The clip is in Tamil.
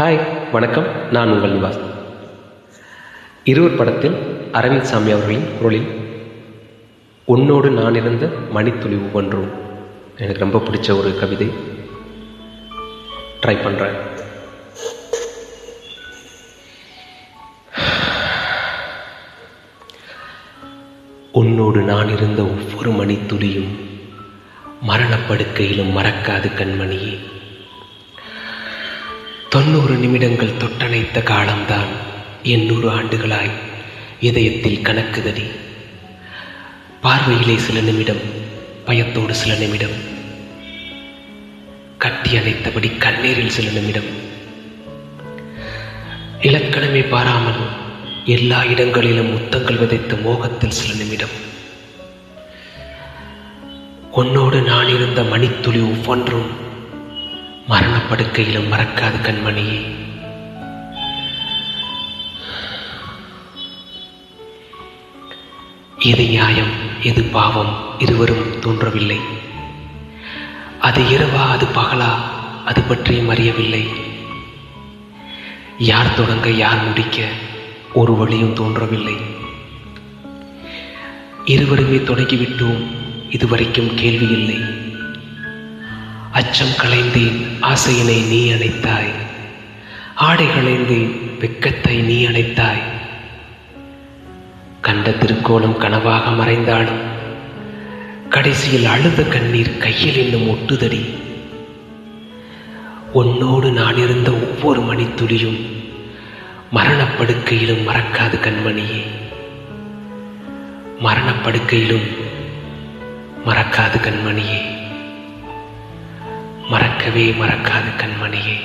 ஹாய் வணக்கம். நான் உங்கள் நிவாஸ். இருவர் படத்தில் அரவிந்த் சாமி அவர்களின் குரலில் உன்னோடு நான் இருந்த மணித்துளி ஒவ்வொன்றும் எனக்கு ரொம்ப பிடிச்ச ஒரு கவிதை. ட்ரை பண்ணுறேன் உன்னோடு நான் இருந்த ஒவ்வொரு மணித்துளியும் மரணப்படுக்கையிலும் மறக்காது கண்மணியே. தொண்ணூறு நிமிடங்கள் தொட்டணைத்த காலம்தான் எண்ணூறு ஆண்டுகளாய் இதயத்தில் கணக்குதடி பார்வையிலே சில நிமிடம் பயத்தோடு சில நிமிடம். கட்டி அணைத்தபடி கண்ணீரில் சில நிமிடம். இலக்கணமே பாராமல் எல்லா இடங்களிலும் முத்தங்கள் விதைத்த மோகத்தில் சில நிமிடம். உன்னோடு நான் இருந்த மணித்துளி ஒவ்வொன்றும் மரணப்படுக்கையிலும் மறக்காது கண்மணியே எது நியாயம் எது பாவம் இருவரும் தோன்றவில்லை. அது இரவா அது பகலா அது பற்றியும் அறியவில்லை. யார் தொடங்க யார் முடிக்க ஒரு வழியும் தோன்றவில்லை. இருவருமே தொடங்கிவிட்டோம் இதுவரைக்கும் கேள்வி இல்லை. அச்சம் களைந்தேன் ஆசையினை நீ அணைத்தாய். ஆடை களைந்தேன் வெக்கத்தை நீ அணைத்தாய். கண்ட திருக்கோணம் கனவாக மறைந்தாலும் கடைசியில் அழுத கண்ணீர் கையில் இன்னும் ஒட்டுதடி. உன்னோடு நான் இருந்த ஒவ்வொரு மணித்துளியும் மரணப்படுக்கையிலும் மறக்காது கண்மணியே. மரணப்படுக்கையிலும் மறக்காது கண்மணியே. மறக்கவே மறக்காது கண்மணியே.